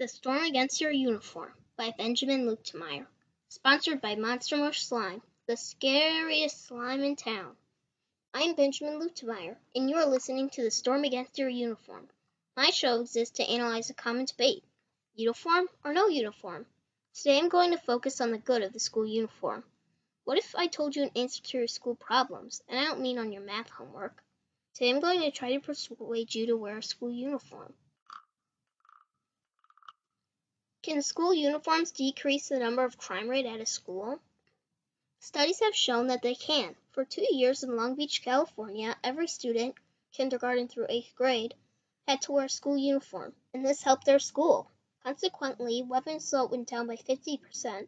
The Storm Against Your Uniform by Benjamin Luetkemeyer. Sponsored by Monster Mush Slime, the scariest slime in town. I'm Benjamin Luetkemeyer, and you're listening to The Storm Against Your Uniform. My show exists to analyze a common debate uniform or no uniform. Today I'm going to focus on the good of the school uniform. What if I told you an answer to your school problems, and I don't mean on your math homework? Today I'm going to try to persuade you to wear a school uniform. Can school uniforms decrease the number of crime rate at a school? Studies have shown that they can. For two years in Long Beach, California, every student, kindergarten through eighth grade, had to wear a school uniform, and this helped their school. Consequently, weapon assault went down by 50%,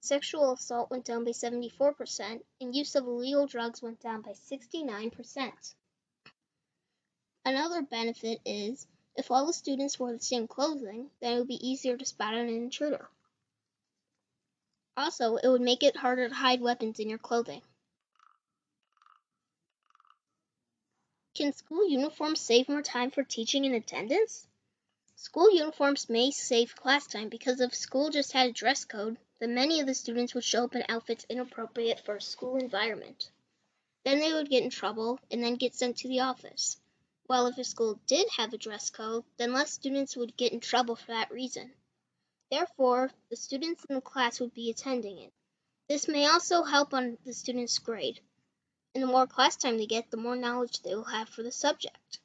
sexual assault went down by 74%, and use of illegal drugs went down by 69%. Another benefit is if all the students wore the same clothing, then it would be easier to spot an intruder. Also, it would make it harder to hide weapons in your clothing. Can school uniforms save more time for teaching and attendance? School uniforms may save class time because if school just had a dress code, then many of the students would show up in outfits inappropriate for a school environment. Then they would get in trouble and then get sent to the office. While if a school did have a dress code, then less students would get in trouble for that reason. Therefore, the students in the class would be attending it. This may also help on the student's grade. And the more class time they get, the more knowledge they will have for the subject.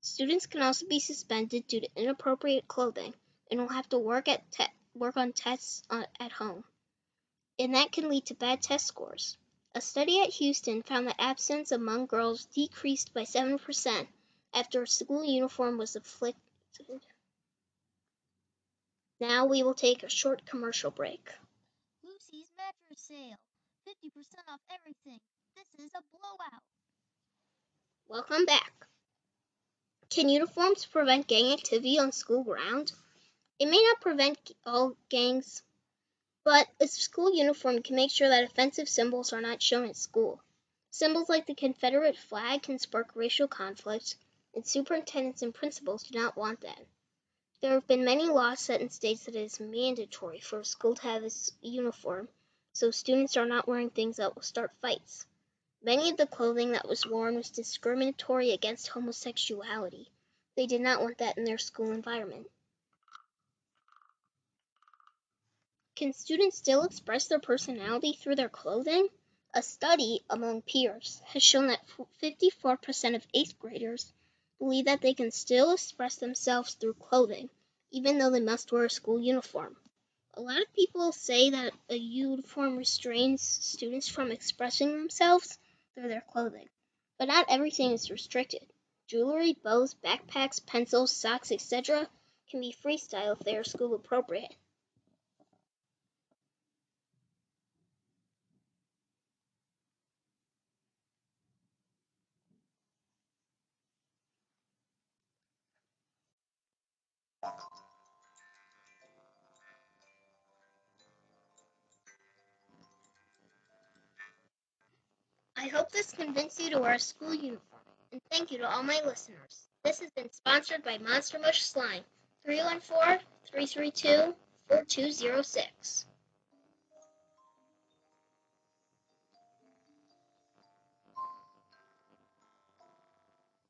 Students can also be suspended due to inappropriate clothing and will have to work at te- work on tests on, at home. And that can lead to bad test scores. A study at Houston found that absence among girls decreased by 7% after a school uniform was afflicted. Now we will take a short commercial break. Lucy's mattress sale. 50% off everything. This is a blowout. Welcome back. Can uniforms prevent gang activity on school grounds? It may not prevent all gangs, but a school uniform can make sure that offensive symbols are not shown at school. Symbols like the Confederate flag can spark racial conflict, and superintendents and principals do not want that. There have been many laws set in states that it is mandatory for a school to have a uniform, so students are not wearing things that will start fights. Many of the clothing that was worn was discriminatory against homosexuality. They did not want that in their school environment. Can students still express their personality through their clothing? A study among peers has shown that 54% of eighth graders believe that they can still express themselves through clothing, even though they must wear a school uniform. A lot of people say that a uniform restrains students from expressing themselves through their clothing, but not everything is restricted. Jewelry, bows, backpacks, pencils, socks, etc. can be freestyle if they are school appropriate. I hope this convinced you to wear a school uniform, and thank you to all my listeners. This has been sponsored by Monster Mush Slime, 314 332 4206.